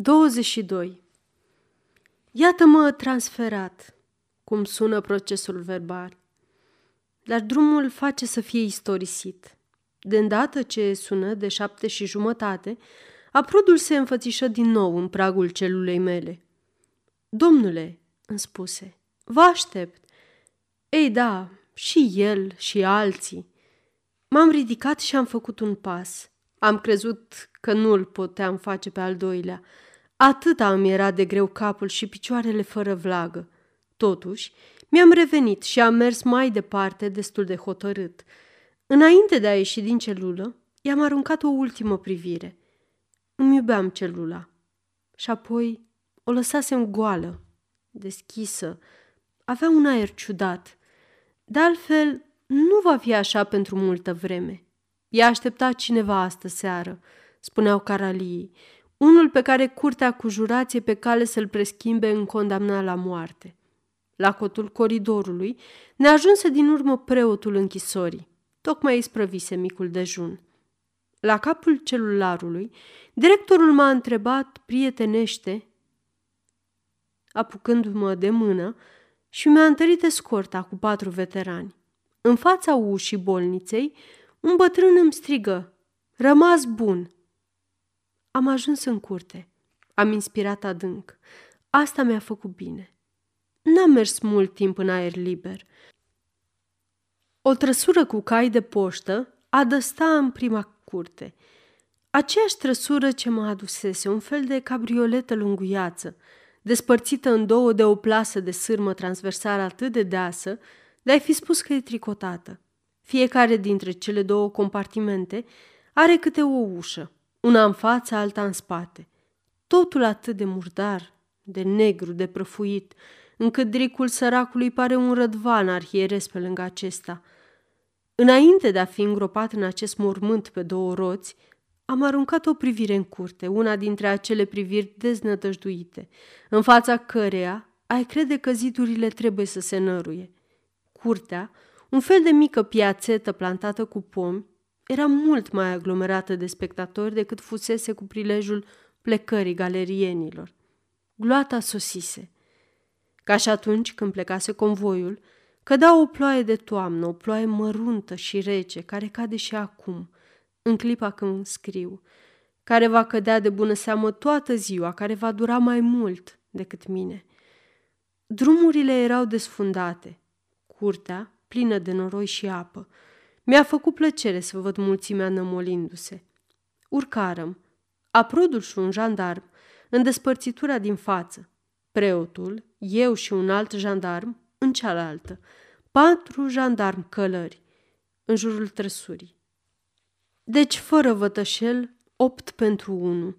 22. Iată-mă transferat, cum sună procesul verbal, dar drumul face să fie istorisit. De îndată ce sună de șapte și jumătate, aprudul se înfățișă din nou în pragul celulei mele. Domnule, îmi spuse, vă aștept. Ei da, și el și alții. M-am ridicat și am făcut un pas. Am crezut că nu-l puteam face pe al doilea. Atâta îmi era de greu capul și picioarele fără vlagă. Totuși, mi-am revenit și am mers mai departe destul de hotărât. Înainte de a ieși din celulă, i-am aruncat o ultimă privire. Îmi iubeam celula. Și apoi o lăsasem goală, deschisă. Avea un aer ciudat. De altfel, nu va fi așa pentru multă vreme. I-a așteptat cineva astă seară, spuneau caralii, unul pe care curtea cu jurație pe cale să-l preschimbe în condamna la moarte. La cotul coridorului ne ajunse din urmă preotul închisorii. Tocmai îi sprăvise micul dejun. La capul celularului, directorul m-a întrebat prietenește, apucându-mă de mână, și mi-a întărit escorta cu patru veterani. În fața ușii bolniței, un bătrân îmi strigă, rămas bun! Am ajuns în curte. Am inspirat adânc. Asta mi-a făcut bine. N-am mers mult timp în aer liber. O trăsură cu cai de poștă adăsta în prima curte. Aceeași trăsură ce mă adusese, un fel de cabrioletă lunguiață, despărțită în două de o plasă de sârmă transversală atât de deasă, de ai fi spus că e tricotată. Fiecare dintre cele două compartimente are câte o ușă, una în față, alta în spate. Totul atât de murdar, de negru, de prăfuit, încât dricul săracului pare un rădvan arhieresc pe lângă acesta. Înainte de a fi îngropat în acest mormânt pe două roți, am aruncat o privire în curte, una dintre acele priviri deznătăjduite, în fața căreia ai crede că zidurile trebuie să se năruie. Curtea, un fel de mică piațetă plantată cu pomi, era mult mai aglomerată de spectatori decât fusese cu prilejul plecării galerienilor. Gloata sosise. Ca și atunci când plecase convoiul, cădea o ploaie de toamnă, o ploaie măruntă și rece, care cade și acum, în clipa când scriu, care va cădea de bună seamă toată ziua, care va dura mai mult decât mine. Drumurile erau desfundate, curtea plină de noroi și apă. Mi-a făcut plăcere să văd mulțimea nămolindu-se. Urcarăm, aprudul și un jandarm, în despărțitura din față. Preotul, eu și un alt jandarm, în cealaltă. Patru jandarmi călări, în jurul trăsurii. Deci, fără vătășel, opt pentru unu.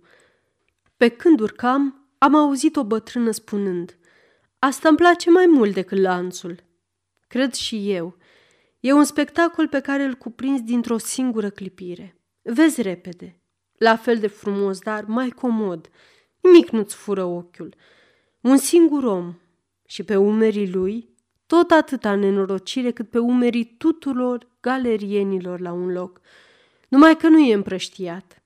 Pe când urcam, am auzit o bătrână spunând, Asta îmi place mai mult decât lanțul. Cred și eu. E un spectacol pe care îl cuprinzi dintr-o singură clipire. Vezi repede, la fel de frumos, dar mai comod. Nimic nu-ți fură ochiul. Un singur om și pe umerii lui tot atâta nenorocire cât pe umerii tuturor galerienilor la un loc. Numai că nu e împrăștiat.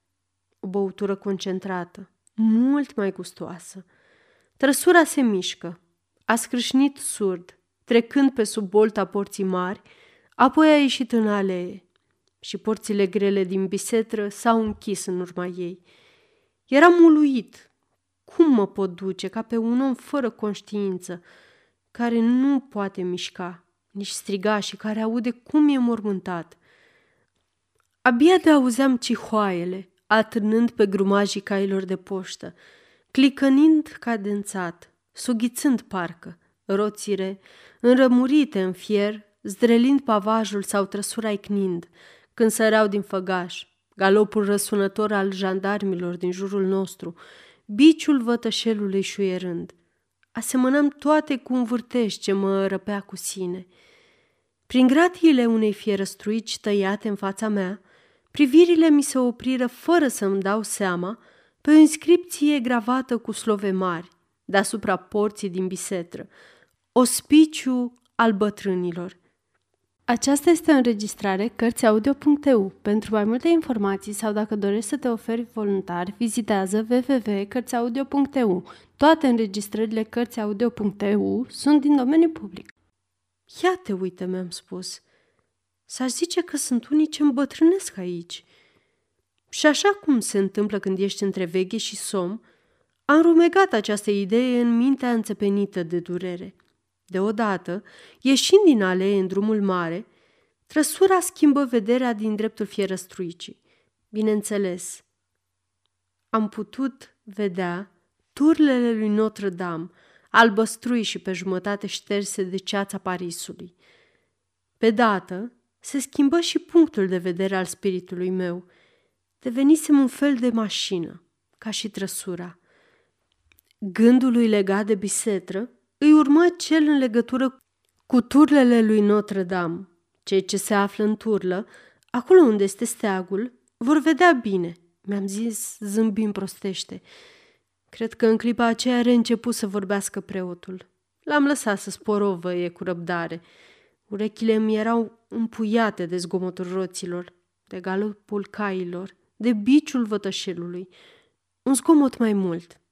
O băutură concentrată, mult mai gustoasă. Trăsura se mișcă, a scrâșnit surd, trecând pe sub bolta porții mari, apoi a ieșit în alee și porțile grele din bisetră s-au închis în urma ei. Eram uluit. Cum mă pot duce ca pe un om fără conștiință, care nu poate mișca, nici striga și care aude cum e mormântat? Abia de auzeam cihoaiele, atârnând pe grumajii cailor de poștă, clicănind cadențat, sughițând parcă, roțire, înrămurite în fier, zdrelind pavajul sau trăsura icnind, când săreau din făgaș, galopul răsunător al jandarmilor din jurul nostru, biciul vătășelului șuierând. Asemănăm toate cu un vârtej ce mă răpea cu sine. Prin gratiile unei fierăstruici tăiate în fața mea, privirile mi se opriră fără să-mi dau seama pe o inscripție gravată cu slove mari, deasupra porții din bisetră, ospiciu al bătrânilor. Aceasta este o înregistrare Cărțiaudio.eu. Pentru mai multe informații sau dacă dorești să te oferi voluntar, vizitează www.cărțiaudio.eu. Toate înregistrările Cărțiaudio.eu sunt din domeniu public. Ia te uite, mi-am spus. S-ar zice că sunt unii ce îmbătrânesc aici. Și așa cum se întâmplă când ești între veche și somn, am rumegat această idee în mintea înțepenită de durere – Deodată, ieșind din alee în drumul mare, trăsura schimbă vederea din dreptul fierăstruicii. Bineînțeles, am putut vedea turlele lui Notre-Dame, albăstrui și pe jumătate șterse de ceața Parisului. Pe dată, se schimbă și punctul de vedere al spiritului meu. Devenisem un fel de mașină, ca și trăsura. Gândul lui legat de bisetră îi urmă cel în legătură cu turlele lui Notre-Dame. Cei ce se află în turlă, acolo unde este steagul, vor vedea bine, mi-am zis zâmbind prostește. Cred că în clipa aceea are început să vorbească preotul. L-am lăsat să sporovăie cu răbdare. Urechile mi erau împuiate de zgomotul roților, de galopul cailor, de biciul vătășelului. Un zgomot mai mult –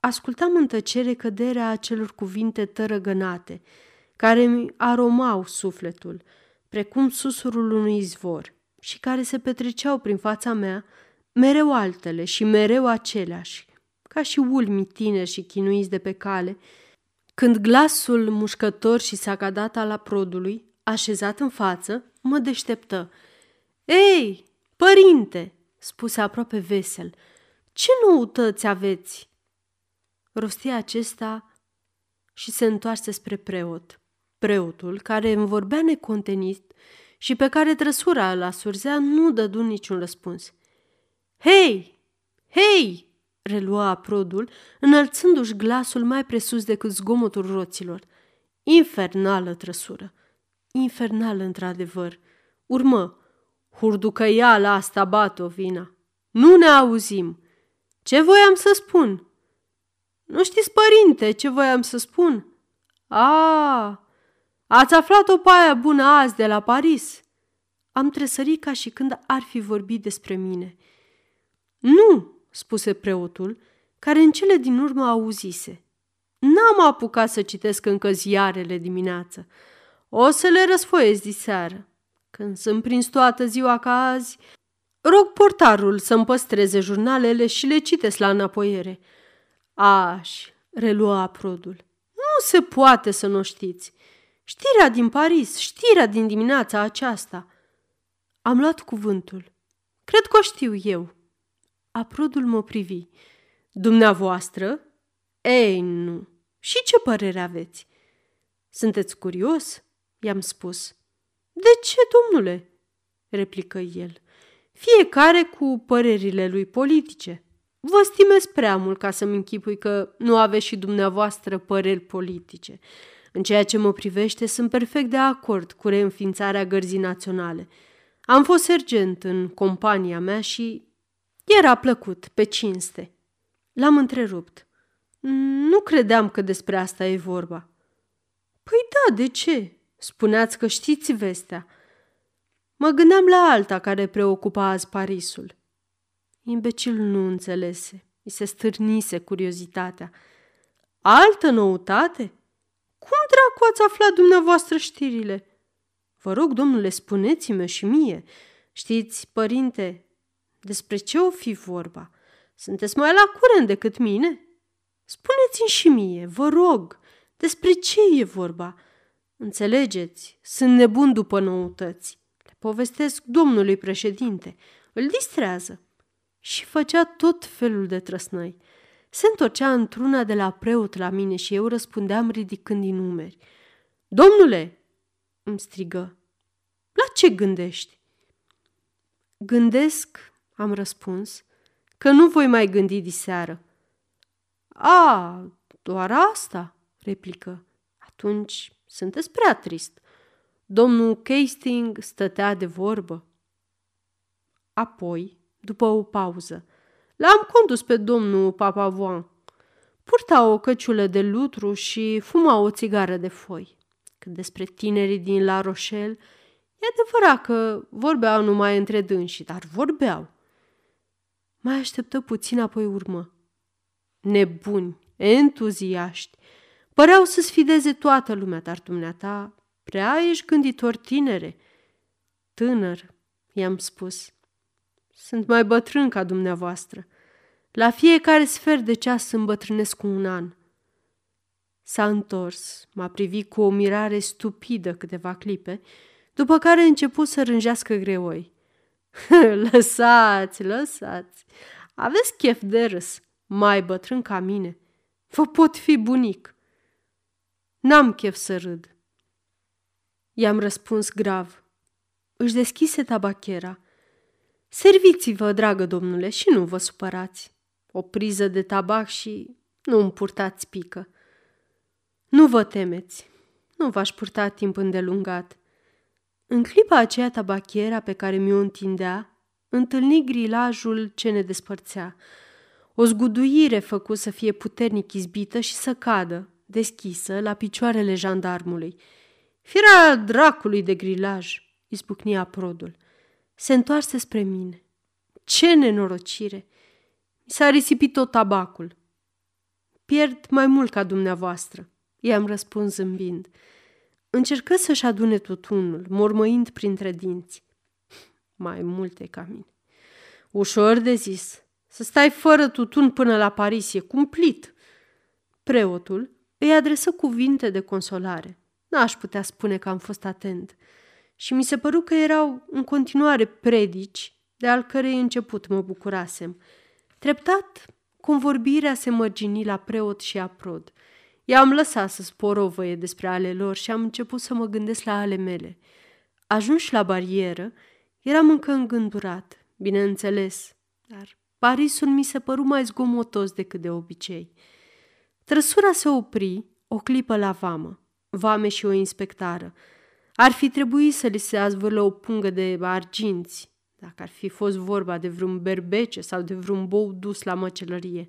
Ascultam în tăcere căderea acelor cuvinte tărăgănate, care mi aromau sufletul, precum susurul unui izvor, și care se petreceau prin fața mea, mereu altele și mereu aceleași, ca și ulmi tineri și chinuiți de pe cale, când glasul mușcător și sacadat al aprodului, așezat în față, mă deșteptă. Ei, părinte!" spuse aproape vesel. Ce noutăți aveți?" Rostia acesta și se întoarse spre preot. Preotul, care îmi vorbea necontenit și pe care trăsura la surzea, nu dădu niciun răspuns. Hei! Hei! relua aprodul, înălțându-și glasul mai presus decât zgomotul roților. Infernală trăsură! Infernală, într-adevăr! Urmă! Hurducăiala asta bat-o vina! Nu ne auzim! Ce voiam să spun?" Nu știți, părinte, ce voiam să spun? A, ați aflat o paia bună azi de la Paris. Am tresărit ca și când ar fi vorbit despre mine. Nu, spuse preotul, care în cele din urmă auzise. N-am apucat să citesc încă ziarele dimineață. O să le răsfoiesc diseară. Când sunt prins toată ziua ca azi, rog portarul să-mi păstreze jurnalele și le citesc la înapoiere – Aș, relua aprodul. Nu se poate să nu știți. Știrea din Paris, știrea din dimineața aceasta. Am luat cuvântul. Cred că o știu eu. Aprodul mă privi. Dumneavoastră? Ei, nu. Și ce părere aveți? Sunteți curios? I-am spus. De ce, domnule? replică el. Fiecare cu părerile lui politice. Vă stimez prea mult ca să-mi închipui că nu aveți și dumneavoastră păreri politice. În ceea ce mă privește, sunt perfect de acord cu reînființarea gărzii naționale. Am fost sergent în compania mea și era plăcut, pe cinste. L-am întrerupt. Nu credeam că despre asta e vorba. Păi da, de ce? Spuneați că știți vestea. Mă gândeam la alta care preocupa azi Parisul. Imbecilul nu înțelese. I se stârnise curiozitatea. Altă noutate? Cum dracu ați aflat dumneavoastră știrile? Vă rog, domnule, spuneți-mi și mie. Știți, părinte, despre ce o fi vorba? Sunteți mai la curent decât mine? Spuneți-mi și mie, vă rog, despre ce e vorba? Înțelegeți, sunt nebun după noutăți. Le povestesc domnului președinte. Îl distrează și făcea tot felul de trăsnăi. Se întorcea într-una de la preot la mine și eu răspundeam ridicând din numeri. Domnule!" îmi strigă. La ce gândești?" Gândesc, am răspuns, că nu voi mai gândi diseară. A, doar asta, replică. Atunci sunteți prea trist. Domnul Casting stătea de vorbă. Apoi după o pauză. L-am condus pe domnul Papavoan. Purta o căciulă de lutru și fuma o țigară de foi. Cât despre tinerii din La Rochelle, e adevărat că vorbeau numai între dânsii, dar vorbeau. Mai așteptă puțin, apoi urmă. Nebuni, entuziaști, păreau să sfideze toată lumea, dar dumneata prea ești gânditor tinere. Tânăr, i-am spus. Sunt mai bătrân ca dumneavoastră. La fiecare sfert de ceas să îmbătrânesc cu un an. S-a întors, m-a privit cu o mirare stupidă câteva clipe, după care a început să rânjească greoi. lăsați, lăsați, aveți chef de râs, mai bătrân ca mine. Vă pot fi bunic. N-am chef să râd. I-am răspuns grav. Își deschise tabachera. Serviți-vă, dragă domnule, și nu vă supărați. O priză de tabac și nu îmi purtați pică. Nu vă temeți, nu v-aș purta timp îndelungat. În clipa aceea tabachiera pe care mi-o întindea, întâlni grilajul ce ne despărțea. O zguduire făcu să fie puternic izbită și să cadă, deschisă, la picioarele jandarmului. Firea dracului de grilaj, izbucnia produl. Se întoarse spre mine. Ce nenorocire! Mi s-a risipit tot tabacul. Pierd mai mult ca dumneavoastră, i-am răspuns zâmbind. Încercă să-și adune tutunul, mormăind printre dinți. Mai multe ca mine. Ușor de zis. Să stai fără tutun până la Paris e cumplit. Preotul îi adresă cuvinte de consolare. N-aș putea spune că am fost atent. Și mi se păru că erau în continuare predici de al cărei început mă bucurasem. Treptat, convorbirea se mărgini la preot și aprod. I-am lăsat să sporovăie despre ale lor și am început să mă gândesc la ale mele. Ajuns la barieră, eram încă îngândurat, bineînțeles, dar Parisul mi se păru mai zgomotos decât de obicei. Trăsura se opri o clipă la vamă, vame și o inspectară. Ar fi trebuit să li se azvârlă o pungă de arginți, dacă ar fi fost vorba de vreun berbece sau de vreun bou dus la măcelărie.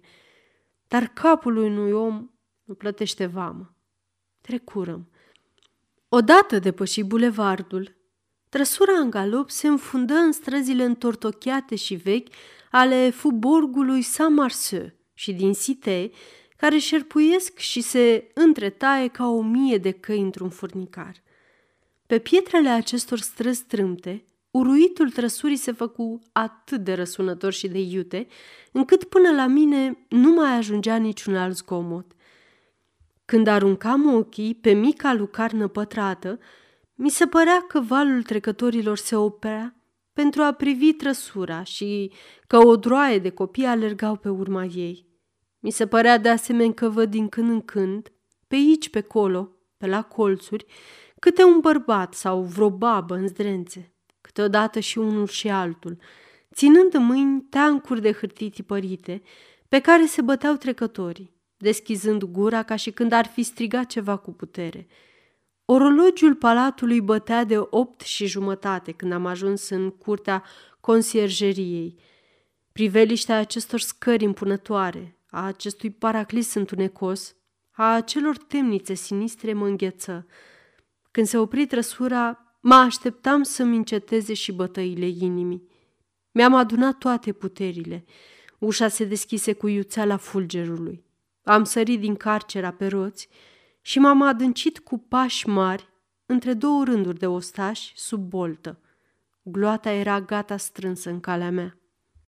Dar capul unui om nu plătește vamă. Trecurăm. Odată depăși bulevardul, trăsura în galop se înfundă în străzile întortocheate și vechi ale fuborgului Saint-Marceau și din Cité, care șerpuiesc și se întretaie ca o mie de căi într-un furnicar. Pe pietrele acestor străzi strâmte, uruitul trăsurii se făcu atât de răsunător și de iute, încât până la mine nu mai ajungea niciun alt zgomot – când aruncam ochii pe mica lucarnă pătrată, mi se părea că valul trecătorilor se oprea pentru a privi trăsura și că o droaie de copii alergau pe urma ei. Mi se părea de asemenea că văd din când în când, pe aici, pe colo, pe la colțuri, câte un bărbat sau vreo babă în zdrențe, câteodată și unul și altul, ținând în mâini teancuri de hârtii tipărite, pe care se băteau trecătorii deschizând gura ca și când ar fi strigat ceva cu putere. Orologiul palatului bătea de opt și jumătate când am ajuns în curtea consierjeriei. Priveliștea acestor scări impunătoare, a acestui paraclis întunecos, a acelor temnițe sinistre mă îngheță. Când se opri trăsura, mă așteptam să-mi înceteze și bătăile inimii. Mi-am adunat toate puterile. Ușa se deschise cu iuțeala fulgerului. Am sărit din carcera pe roți și m-am adâncit cu pași mari între două rânduri de ostași sub boltă. Gloata era gata strânsă în calea mea.